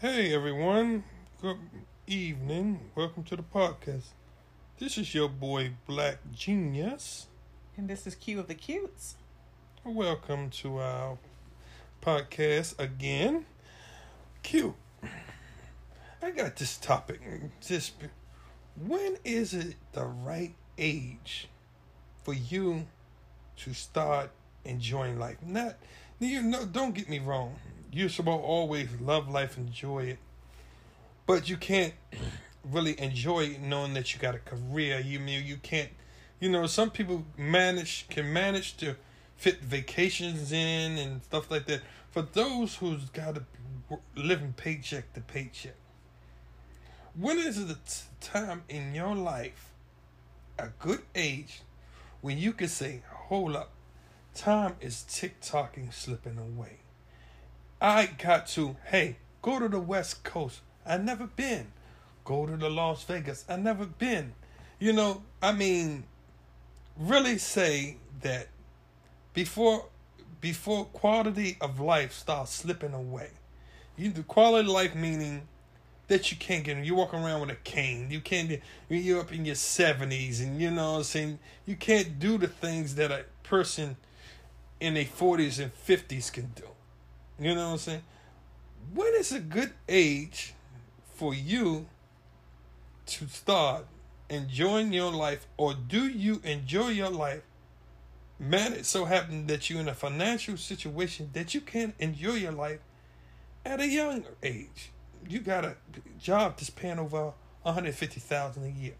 Hey everyone, good evening. Welcome to the podcast. This is your boy Black Genius. And this is Q of the Cutes. Welcome to our podcast again. Q, I got this topic. Just when is it the right age for you to start enjoying life? Not you know, don't get me wrong. Supposed to always love life, enjoy it. But you can't really enjoy it knowing that you got a career. You mean you can't you know, some people manage can manage to fit vacations in and stuff like that. For those who's got to living paycheck to paycheck, when is the time in your life, a good age, when you can say, "Hold up, time is tick tocking, slipping away." I got to, hey, go to the West Coast. I never been. Go to the Las Vegas. I never been. You know, I mean, really say that before before quality of life starts slipping away. You the quality of life meaning that you can't get you walk around with a cane. You can't you're up in your seventies and you know what I'm saying you can't do the things that a person in their forties and fifties can do. You know what I'm saying? When is a good age for you to start enjoying your life, or do you enjoy your life? Man, it so happened that you're in a financial situation that you can't enjoy your life at a young age. You got a job that's paying over 150000 a year.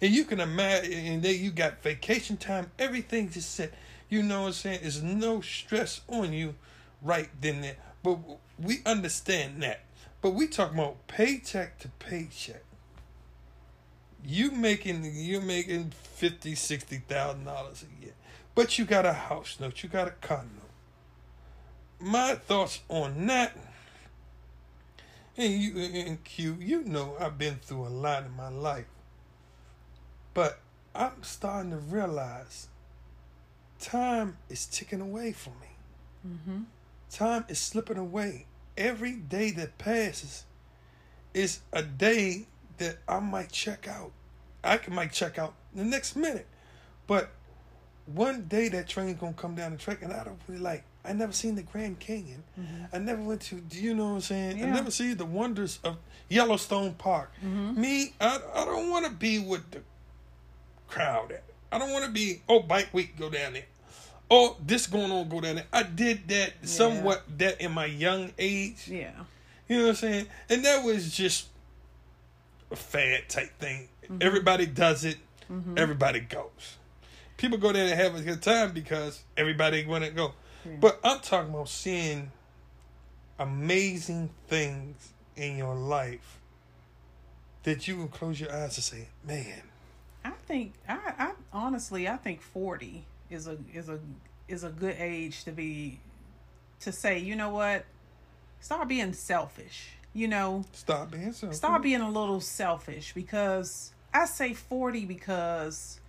And you can imagine, and then you got vacation time, everything's just set. You know what I'm saying? There's no stress on you right then there. But we understand that. But we talk about paycheck to paycheck you making you making fifty sixty thousand dollars a year, but you got a house note, you got a car note. My thoughts on that, and you and Q, you know I've been through a lot in my life, but I'm starting to realize time is ticking away from me. Mm-hmm. Time is slipping away. Every day that passes is a day that I might check out. I can might check out the next minute. But one day that train's gonna come down the track and I don't really like I never seen the Grand Canyon. Mm-hmm. I never went to do you know what I'm saying? Yeah. I never see the wonders of Yellowstone Park. Mm-hmm. Me, I I don't wanna be with the crowd. I don't wanna be oh bike week go down there. Oh, this going on, go down there. I did that somewhat that in my young age. Yeah. You know what I'm saying? And that was just a fad type thing. Mm-hmm. Everybody does it. Everybody goes. People go there to have a good time because everybody want to go. Yeah. But I'm talking about seeing amazing things in your life that you can close your eyes and say, "Man, I think I, I honestly I think forty is a is a is a good age to be to say, you know what? Stop being selfish. You know, stop being so." start being a little selfish because I say 40 because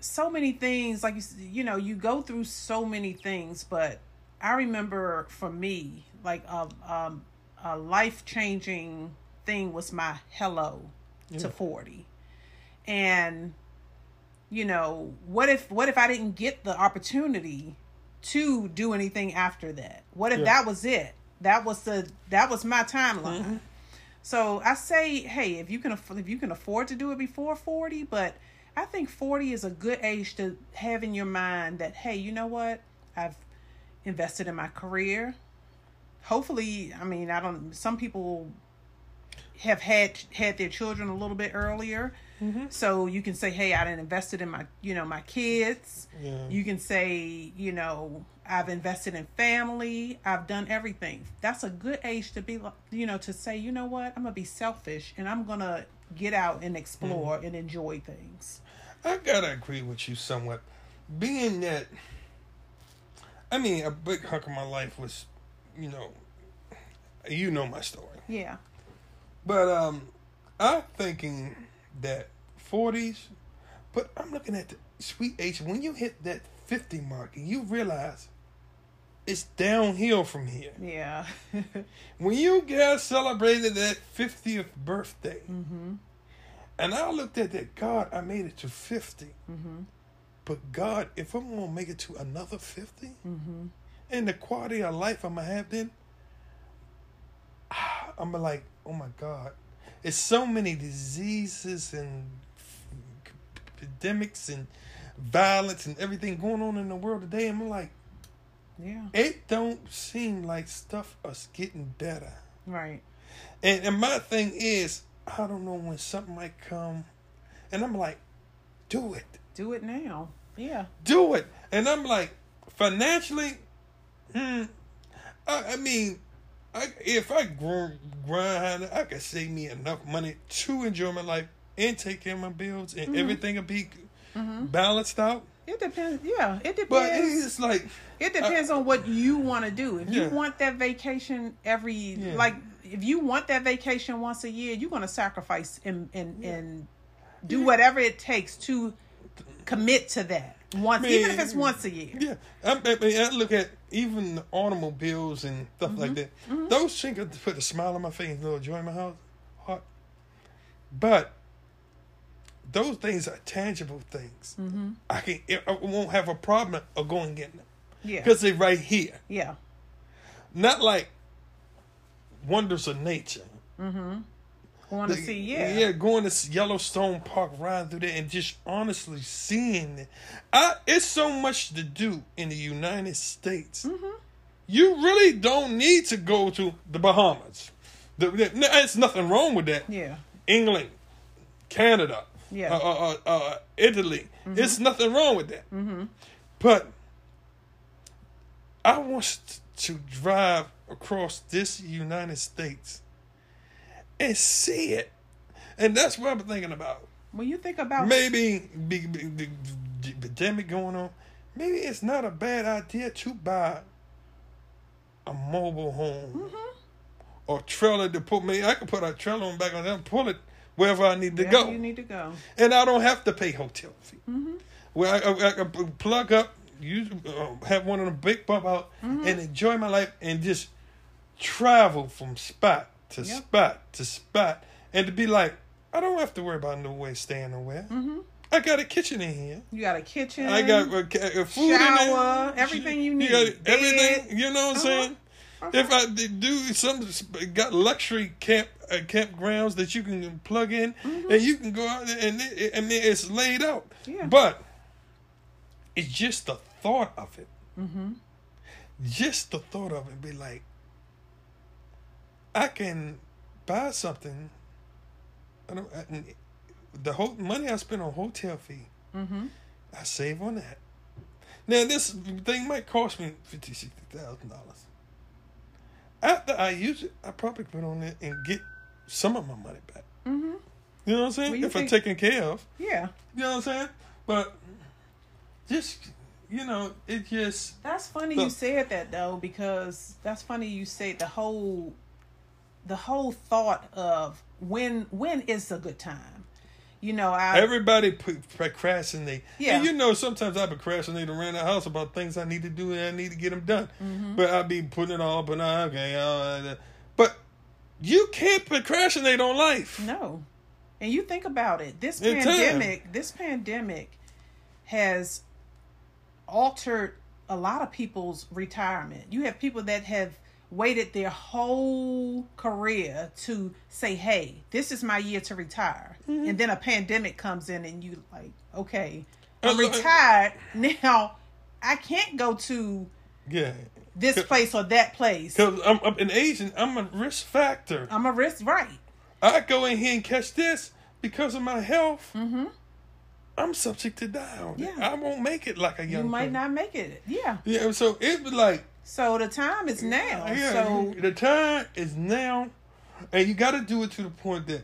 so many things like you you know you go through so many things but I remember for me like a um a life changing thing was my hello Yeah. to 40 and you know what if what if I didn't get the opportunity to do anything after that what if Yeah. that was it that was the that was my timeline Mhm. so I say, hey, if you can if you can afford to do it before forty, but I think forty is a good age to have in your mind that hey, you know what? I've invested in my career. Hopefully, I mean, I don't. Some people have had had their children a little bit earlier, Mhm. so you can say, hey, I done invested in my you know my kids. Yeah. You can say, you know, I've invested in family. I've done everything. That's a good age to be, like, you know, to say, you know what, I'm gonna be selfish and I'm gonna get out and explore and enjoy things. I gotta agree with you somewhat. Being that, I mean, a big hunk of my life was, you know, you know my story. Yeah. But um, I'm thinking that 40s, but I'm looking at the sweet age. When you hit that 50 mark and you realize it's downhill from here. Yeah. When you guys celebrated that 50th birthday, mm-hmm. and I looked at that, God, I made it to 50. Mm-hmm. But God, if I'm gonna make it to another 50, Mm-hmm. and the quality of life I'm gonna have then, I'm like, oh my God, it's so many diseases and epidemics and violence and everything going on in the world today. And I'm like, Yeah. it don't seem like stuff is getting better. Right. And and my thing is, I don't know when something might come, and I'm like, do it. Do it now. Yeah. do it. And I'm like, financially, hmm, I, I mean, I, if I gr- grind, I could save me enough money to enjoy my life and take care of my bills, and mm-hmm. everything will be mm-hmm. balanced out. It depends. Yeah. It depends. But it's like, It depends on what you want to do. If you want that vacation every Yeah. like if you want that vacation once a year, you're going to sacrifice and and and do whatever it takes to commit to that. Once even if it's once a year. yeah, I, I, mean, I look at even the automobiles and stuff like mm-hmm. that. Mm-hmm. Those things put a smile on my face and a little joy in my house, heart. But those things are tangible things. Mm-hmm. I can, I won't have a problem of going and getting them Yeah. because they're right here. Yeah. Not like wonders of nature. Mm-hmm. Want to see yeah. yeah, going to Yellowstone Park, riding through there, and just honestly seeing it. I, it's so much to do in the United States. Mm-hmm. You really don't need to go to the Bahamas. The, the, there's nothing wrong with that. Yeah. England, Canada, Yeah. uh, uh, uh, uh, Italy. There's nothing wrong with that. But I want to drive across this United States and see it. And that's what I'm thinking about. When you think about Maybe be, be, the the epidemic going on. Maybe it's not a bad idea to buy a mobile home mm-hmm. or trailer to put me. I can put a trailer on back on there and pull it wherever I need to wherever go you need to go. and I don't have to pay hotel fee. Mm-hmm. Where I, I, I can plug up, use uh, have one of them big bump out, mm-hmm. and enjoy my life and just travel from spot to Yep. spot to spot, and to be like, I don't have to worry about no way staying nowhere. I got a kitchen in here. You got a kitchen. I got a, uh, food Shower, in there. everything you got need. everything. You know what I'm saying? Uh-huh. If I do some got luxury camp uh, campgrounds that you can plug in and you can go out there and it, and it's laid out. Mm-hmm. Yeah. But it's just the thought of it. Mm-hmm. Just the thought of it be like, I can buy something. I don't. I, the whole money I spend on hotel fee, Mm-hmm. I save on that. Now this thing might cost me fifty, sixty thousand dollars. After I use it, I probably put on it and get some of my money back. Mm-hmm. You know what I'm saying? Well, if I'm think- taken care of. Yeah. You know what I'm saying? But just you know, it just That's funny So- you said that though, because that's funny you said the whole the whole thought of when when is a good time. You know, I everybody procrastinate. Yeah. And you know, sometimes I procrastinate around the house about things I need to do and I need to get them done. Mm-hmm. But I be putting it off and I, okay, uh, but you can't procrastinate on life. no. And you think about it. This In time. pandemic, this pandemic has altered a lot of people's retirement. You have people that have waited their whole career to say, "Hey, this is my year to retire," Mm-hmm. and then a pandemic comes in, and you like, "Okay, I'm Uh, uh, retired now. I can't go to Yeah. this place or that place. Because I'm, I'm an Asian, I'm a risk factor. I'm a risk, right? I go in here and catch this because of my health. Mm-hmm. I'm subject to die on it. Yeah. I won't make it like a young You might person. not make it. Yeah. Yeah, so it was like, So the time is now. yeah, So the time is now, and you got to do it to the point that,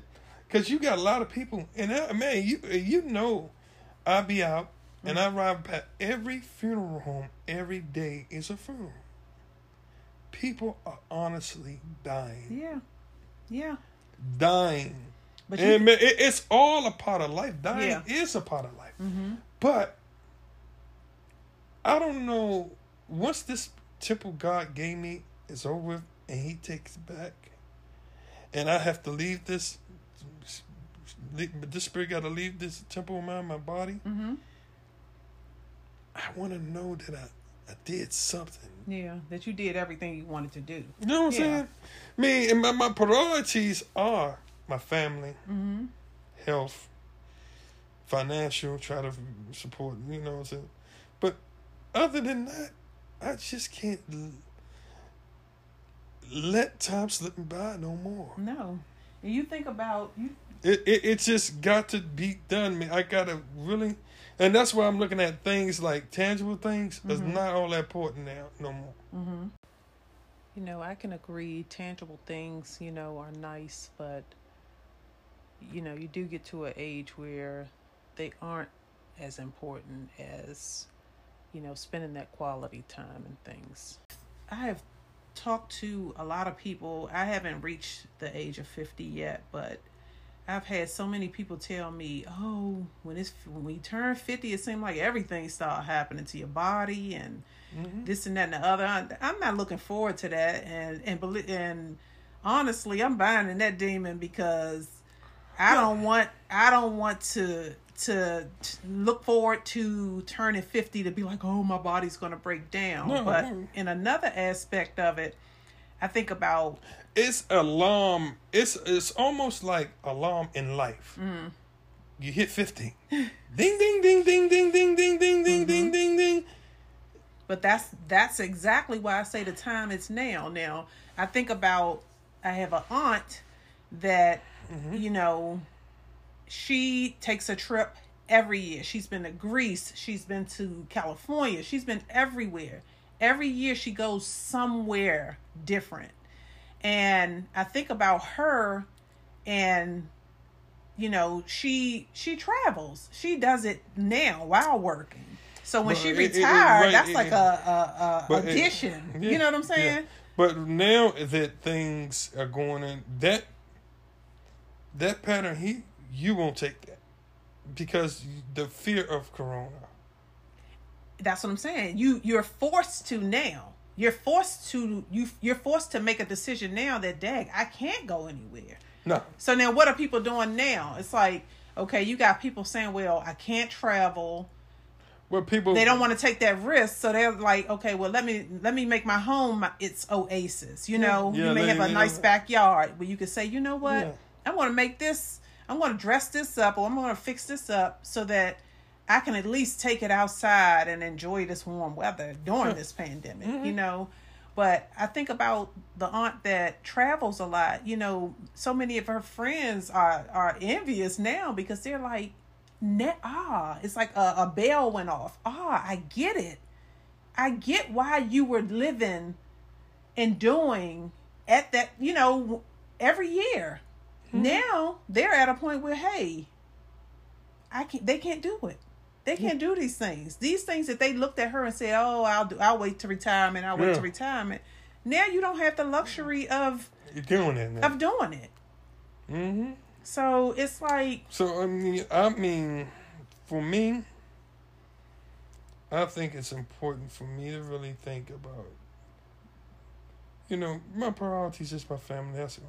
because you got a lot of people, and uh, man, you you know, I be out and I ride past every funeral home every day is a funeral. People are honestly dying, yeah, yeah. dying. But and you, man, it, it's all a part of life. Dying Yeah. is a part of life. Mhm. But I don't know. Once this temple God gave me is over with and He takes it back, and I have to leave this. This spirit got to leave this temple of mine, my body. Mm-hmm. I want to know that I, I did something. Yeah, that you did everything you wanted to do. You know what I'm saying? Me and my, my priorities are my family, Mm-hmm. health, financial, try to support, you know what I'm saying? But other than that, I just can't l- let time slip me by no more. No, and you think about you. It, it it just got to be done. Man, I gotta really, and that's why I'm looking at things like tangible things. It's Mhm. not all that important now no more. Mm-hmm. You know, I can agree. Tangible things, you know, are nice, but you know, you do get to an age where they aren't as important as you know spending that quality time and things. I have talked to a lot of people. I haven't reached the age of fifty yet, but I've had so many people tell me, "Oh, when it's when we turn fifty, it seems like everything start happening to your body and." Mm-hmm. this and that and the other. I- I'm not looking forward to that, and and and honestly, I'm buying that demon because I don't want I don't want to to t- look forward to turning 50 to be like, oh, my body's gonna break down. No, but no. in another aspect of it, I think about It's alarm. It's it's almost like alarm in life. Mm. You hit fifty, ding ding ding ding ding ding ding ding ding Mm-hmm. ding ding ding. But that's that's exactly why I say the time is now. Now I think about I have an aunt that you know she takes a trip every year. She's been to Greece, she's been to California, she's been everywhere. Every year she goes somewhere different. And I think about her and you know, she she travels. She does it now while working. So when But she it- it- it- retired, right, that's it- like a, a, a addition. yeah, you know what I'm yeah. saying? But now that things are going in, that that pattern, he you won't take that because the fear of corona. That's what I'm saying. You you're forced to now. You're forced to you you're forced to make a decision now that dag I can't go anywhere. No, So now what are people doing now? It's like okay, you got people saying, "Well, I can't travel." well, people They don't want to take that risk, so they're like, "Okay, well, let me let me make my home my, its oasis." You know, Yeah, you may they- have a nice don't- backyard where you can say, "You know what? Yeah. I want to make this. I'm going to dress this up, or I'm going to fix this up so that." I can at least take it outside and enjoy this warm weather during this pandemic, Mm-hmm. you know. But I think about the aunt that travels a lot. You know, so many of her friends are are envious now because they're like, ah, it's like a, a bell went off. Ah, I get it. I get why you were living and doing at that, you know, every year. Now they're at a point where, hey, I can't. They can't do it. They can't do these things. These things that they looked at her and said, "Oh, I'll do. I'll wait to retirement. I'll wait Yeah. to retirement." Now you don't have the luxury of you're doing it now. of doing it. Mm-hmm. So it's like, So I mean, I mean, for me, I think it's important for me to really think about. You know, my priorities is my family. That's.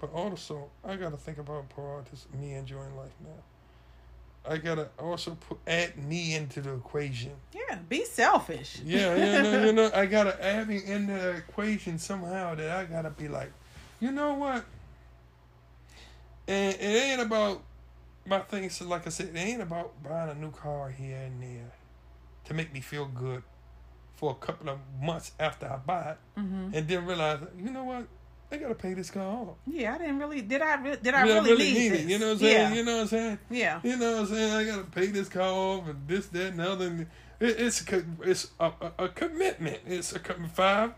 But also, I gotta think about priorities. of Me enjoying life now. I gotta also put add me into the equation. yeah, be selfish. Yeah, yeah, no, you know, I gotta add me in the equation somehow. That I gotta be like, you know what? And it ain't about my things. Like I said, it ain't about buying a new car here and there to make me feel good for a couple of months after I buy it, hmm and then realize, you know what? I gotta pay this car off. Yeah, I didn't really. Did I? Re- did I Yeah, really, need, it. this? You know what I'm saying? Yeah. You know what I'm saying? yeah. You know what I'm saying? I gotta pay this car off and this, that, and the other. And it, it's a, it's a, a, a commitment. It's a five.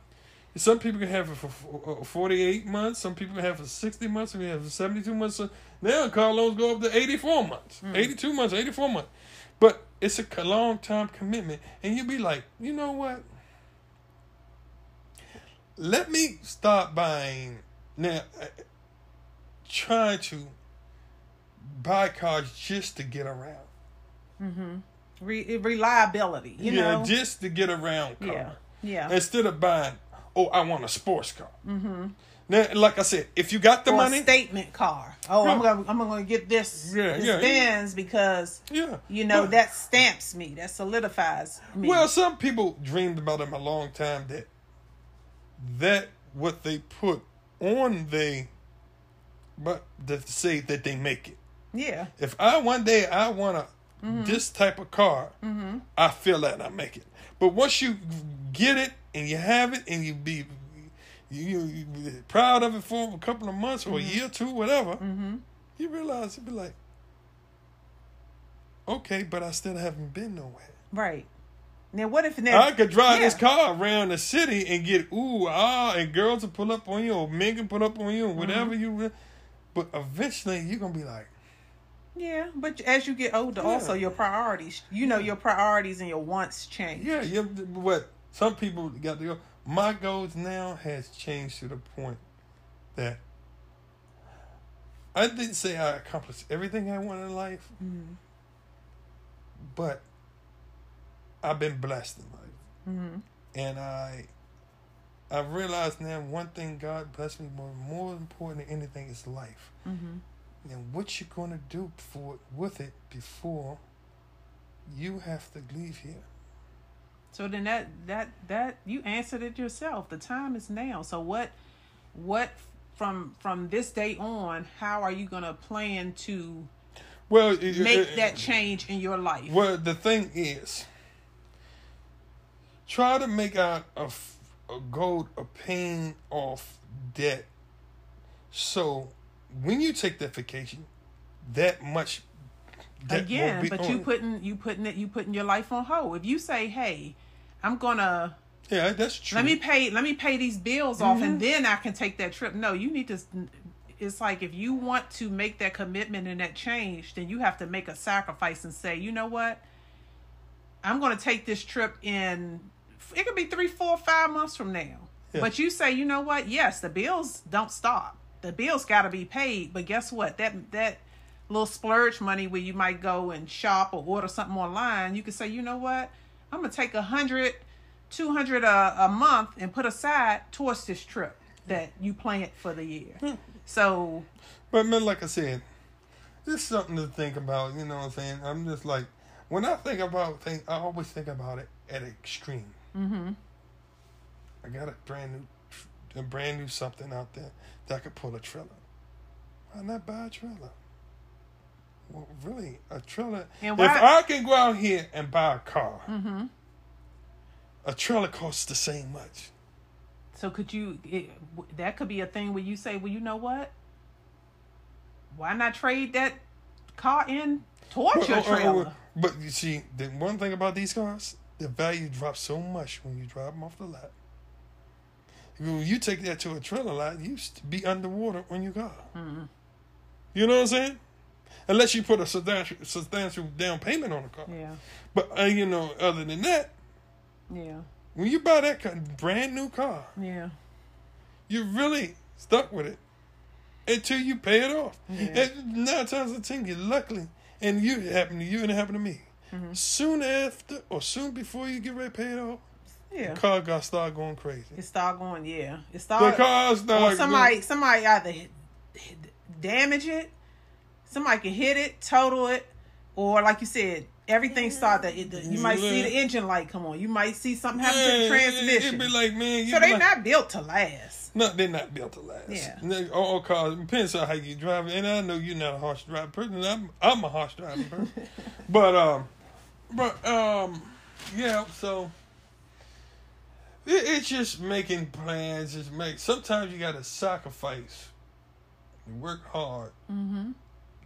Some people can have it for uh, 48 months. Some people can have it for 60 months. Some have for 72 months. So now car loans go up to 84 months, 82 months, 84 months. But it's a long time commitment. And you'll be like, you know what? Let me start buying now. Trying to buy cars just to get around. Mm-hmm. Re- reliability. You yeah, know. just to get around car. Yeah. Yeah. Instead of buying, oh, I want a sports car. Mm-hmm. Now, like I said, if you got the or money, a statement car. Oh, I'm gonna I'm gonna get this, Yeah, this yeah, yeah. Because yeah, you know that stamps me, that solidifies me. Well, some people dreamed about them a long time that that what they put on they, but to say that they make it. yeah, If I one day I want a Mm-hmm. this type of car, mm-hmm. I feel that I make it. But once you get it and you have it and you be you, you, you be proud of it for a couple of months or a mm-hmm. year or two, whatever, mm-hmm. you realize it'd be like, okay, but I still haven't been nowhere. right. Now what if now I could drive this car around the city and get ooh ah, and girls will pull up on you, or men can pull up on you, or whatever Mm-hmm. you. But eventually, you're gonna be like, Yeah, but as you get older, also your priorities, you know, your priorities and your wants change. yeah, you. What some people got to go. My goals now has changed to the point that I didn't say I accomplished everything I want in life, Mm-hmm. but I've been blessed in life. Mm-hmm. and I I realized now one thing God blessed me more more important than anything is life. Mm-hmm. And what you're gonna do for with it before you have to leave here. So then that that that you answered it yourself. The time is now. So what what from from this day on, how are you gonna plan to Well, it- make it- that change in your life? Well, the thing is, try to make out a, a goal of paying off debt. So when you take that vacation, that much debt won't Again, be but on you putting you putting it you putting your life on hold. If you say, "Hey, I'm gonna yeah, that's true. let me pay let me pay these bills off and mm-hmm. then I can take that trip." No, you need to. It's like if you want to make that commitment and that change, then you have to make a sacrifice and say, "You know what? I'm going to take this trip in. It could be three, four, five months from now." Yeah. But you say, "You know what? Yes, the bills don't stop. The bills got to be paid. But guess what? That that little splurge money where you might go and shop or order something online, you can say, you know what? I'm gonna take a hundred, two hundred a, a month and put aside towards this trip that you planned for the year. Hmm. So But man, like I said, it's something to think about. You know what I'm saying? I'm just like, when I think about things, I always think about it at extreme. Mm-hmm. I got a brand new, a brand new something out there that could pull a trailer. Why not buy a trailer? Well, really, a trailer. And if I can go out here and buy a car, Mm-hmm. a trailer costs the same much. So could you? It, that could be a thing where you say, well, you know what? Why not trade that car in towards your Oh, oh, oh, trailer? But you see, the one thing about these cars, the value drops so much when you drive them off the lot. When you take that to a trailer lot, you used to be underwater on your car. Mhm. You know what I'm saying? Unless you put a substantial, substantial down payment on the car. Yeah, But uh, you know, other than that, yeah, when you buy that car, brand new car, yeah. you're really stuck with it until you pay it off. Yeah. And nine times out of ten, you luckily, and you it happened to you and it happened to me. Mm-hmm. Soon after or soon before you get ready to pay it off, Yeah. the car got start going crazy. It start going, yeah. It The start. car or start somebody, somebody either hit, hit- damage it, somebody can hit it, total it, or like you said, everything start that it, you might see the engine light come on. You might see something happen to the transmission. It'd be like, man, you so be they like, not built to last. No, they're not built to last. Yeah. All, all cars depends on how you drive, and I know you're not a harsh driving person. I'm I'm a harsh driving person, but um, but um, yeah. So it, it's just making plans. Just make. Sometimes you got to sacrifice, and work hard Mm-hmm.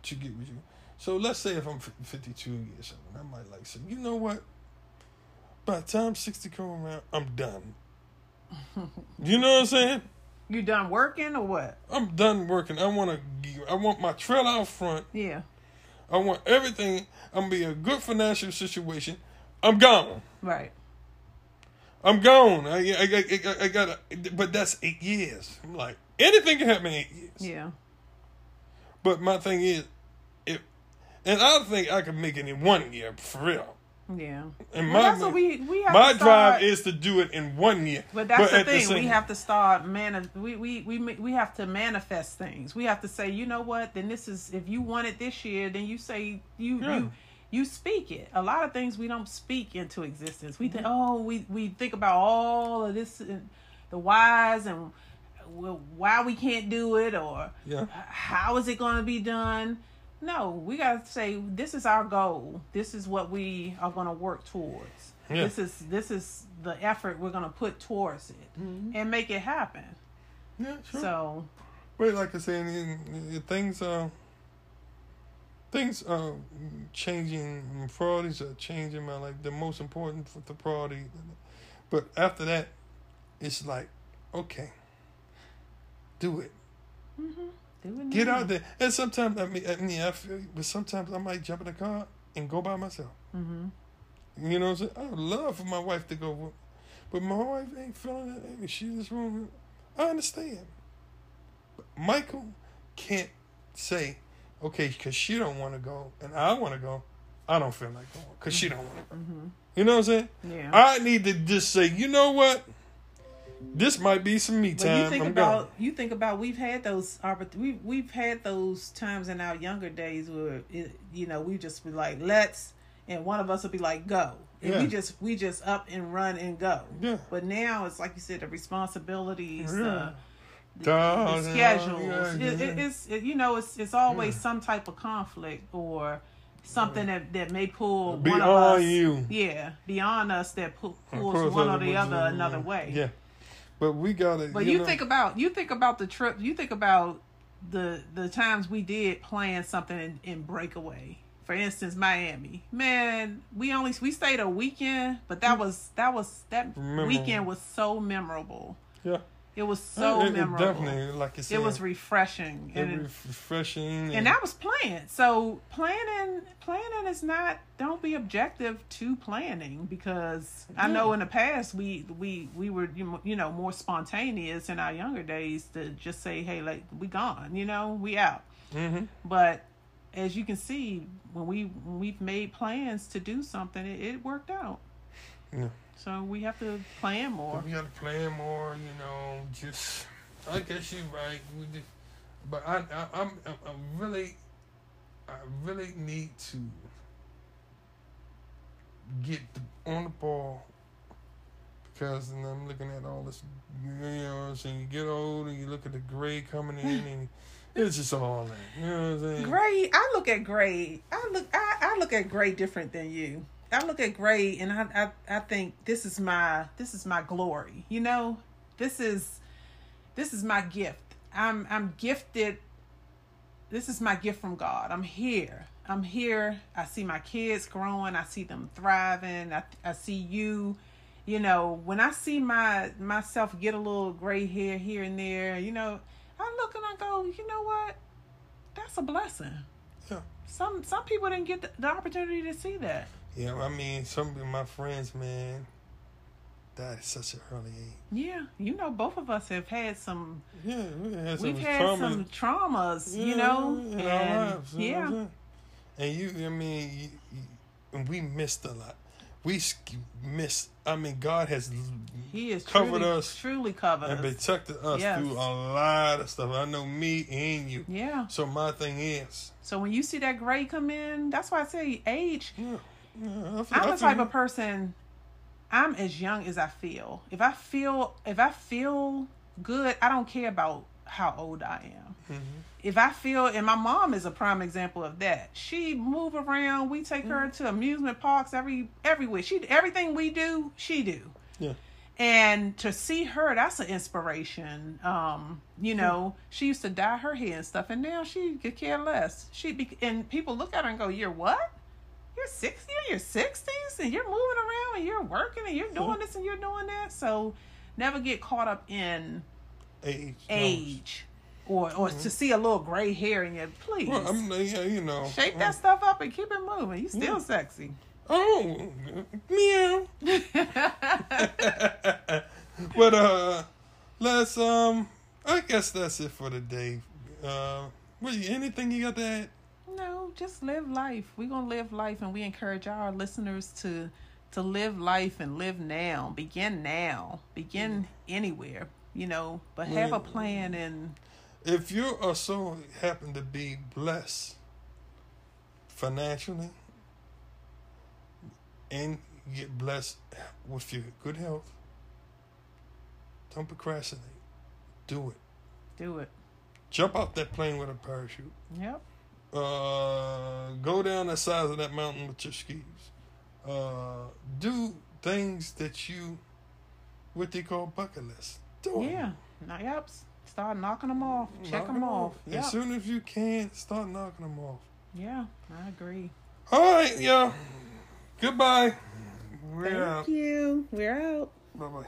to get what you. So let's say if I'm f- 52 years old, I might like say, you know what? By the time 60 come around, I'm done. you know what I'm saying? You done working or what? I'm done working. I want to. I want my trailer out front. Yeah. I want everything. I'm gonna be a good financial situation. I'm gone. Right. I'm gone. I I I, I, I got. But that's eight years. I'm like anything can happen in eight years. Yeah. But my thing is, if and I don't think I can make it in one year for real. Yeah. And Well, my that's what we we have my drive is to do it in one year. But that's the thing. same- we have to start man. We, we we we have to manifest things. We have to say, you know what? Then this is if you want it this year, then you say you Yeah. you you speak it. A lot of things we don't speak into existence. We think, mm-hmm. oh, we we think about all of this, and the whys and why we can't do it or Yeah. how is it going to be done. No, we got to say this is our goal. This is what we are going to work towards. Yeah. This is this is the effort we're going to put towards it mm-hmm. and make it happen. Yeah, sure. So, But like I said, in- in- things are things are changing. Priorities are changing. My like the most important for the priority. But after that, it's like, okay, do it. do it Get out there. And sometimes I mean, I mean, I feel, but sometimes I might jump in the car and go by myself. Mm-hmm. You know what I'm saying? I would love for my wife to go, with- but my wife ain't feeling it. Maybe she just want. I understand. But Michael can't say, okay, because she don't want to go and I want to go. I don't feel like going because she don't want to go. Mm-hmm. You know what I'm saying? Yeah. I need to just say, you know what? This might be some me But time. you think I'm about going. you think about we've had those we we've had those times in our younger days where it, you know we just be like let's and one of us will be like go and Yeah. we just we just up and run and go. Yeah. But now it's like you said the responsibilities, Yeah. the, the, the schedules. yeah, It, it, it's it, you know it's it's always Yeah. some type of conflict or something that that may pull one of us. you. Yeah, beyond us that pu- pulls one or the other uh, another way. Yeah. But we got it. But you, know, think about you think about the trip. You think about the the times we did plan something in, in breakaway. For instance, Miami. Man, we only we stayed a weekend, but that hmm. was that was that Memorable. weekend was so memorable. Yeah. It was so It- it memorable. Definitely, like you said, it was refreshing, it and was refreshing. and that was planned. So planning planning is not don't be objective to planning because I know in the past we we we were you know- more spontaneous in our younger days to just say hey like we gone you know we out. hmm But as you can see when we when we've made plans to do something it, it worked out. Yeah. So we have to plan more. We got to plan more, you know. Just, I guess you're right. We just, but I, I, I'm, I'm I'm really, I really need to get the, on the ball because and I'm looking at all this, you know, what I'm saying you get old and you look at the gray coming in and it's just all that. You know what I'm saying? Gray, I look at gray. I look, I, I look at gray different than you. I look at gray and I, I, I think this is my, this is my glory. You know, this is, this is my gift. I'm, I'm gifted. This is my gift from God. I'm here. I'm here. I see my kids growing. I see them thriving. I, I see you. You know, when I see my myself get a little gray hair here and there, you know, I look and I go, you know what? That's a blessing. Yeah. Some some people didn't get the, the opportunity to see that. Yeah, I mean, some of my friends, man, died at such an early age. Yeah, you know, both of us have had some. Yeah, we had some We've had trauma. some traumas, you know, and lives. you know yeah, saying? And you, I mean, you, we missed a lot. We missed. I mean, God has he has covered truly, us truly covered and us. protected us Yes. through a lot of stuff. I know me and you. Yeah. So my thing is, So when you see that gray come in, that's why I say age. yeah, yeah I'm I the type of person. I'm as young as I feel. If I feel if I feel good, I don't care about how old I am. Mhm. If I feel, and my mom is a prime example of that. She move around. We take her Mm-hmm. to amusement parks every everywhere. She everything we do, she do. Yeah. And to see her, that's an inspiration. Um, you know, she used to dye her hair and stuff, and now she could care less. She be, and people look at her and go, "You're what? You're sixty or you're sixties, and you're moving around and you're working and you're doing this and you're doing that." So, never get caught up in age. no. age or or to see a little gray hair in you. Please Well, I'm, yeah, you know. shake that stuff up and keep it moving. You still Yeah. sexy. Oh, meow. but uh, let's um. I guess that's it for today. Uh, what, anything you got to add? Know, just live life. We're gonna live life, and we encourage our listeners to to live life and live now. Begin now. Begin mm-hmm. anywhere. You know, but have a plan and If you are so happen to be blessed financially and get blessed with your good health, don't procrastinate. Do it. do it. Jump off that plane with a parachute. Yep. Uh, go down the sides of that mountain with your skis. Uh, do things that you, what they call bucket list. Do. Yeah. Now, yep. Start knocking them off. Check Knock them 'em off. Yep. As soon as you can, start knocking them off. Yeah, I agree. All right, y'all. Goodbye. We're Thank out. you. We're out. Bye bye.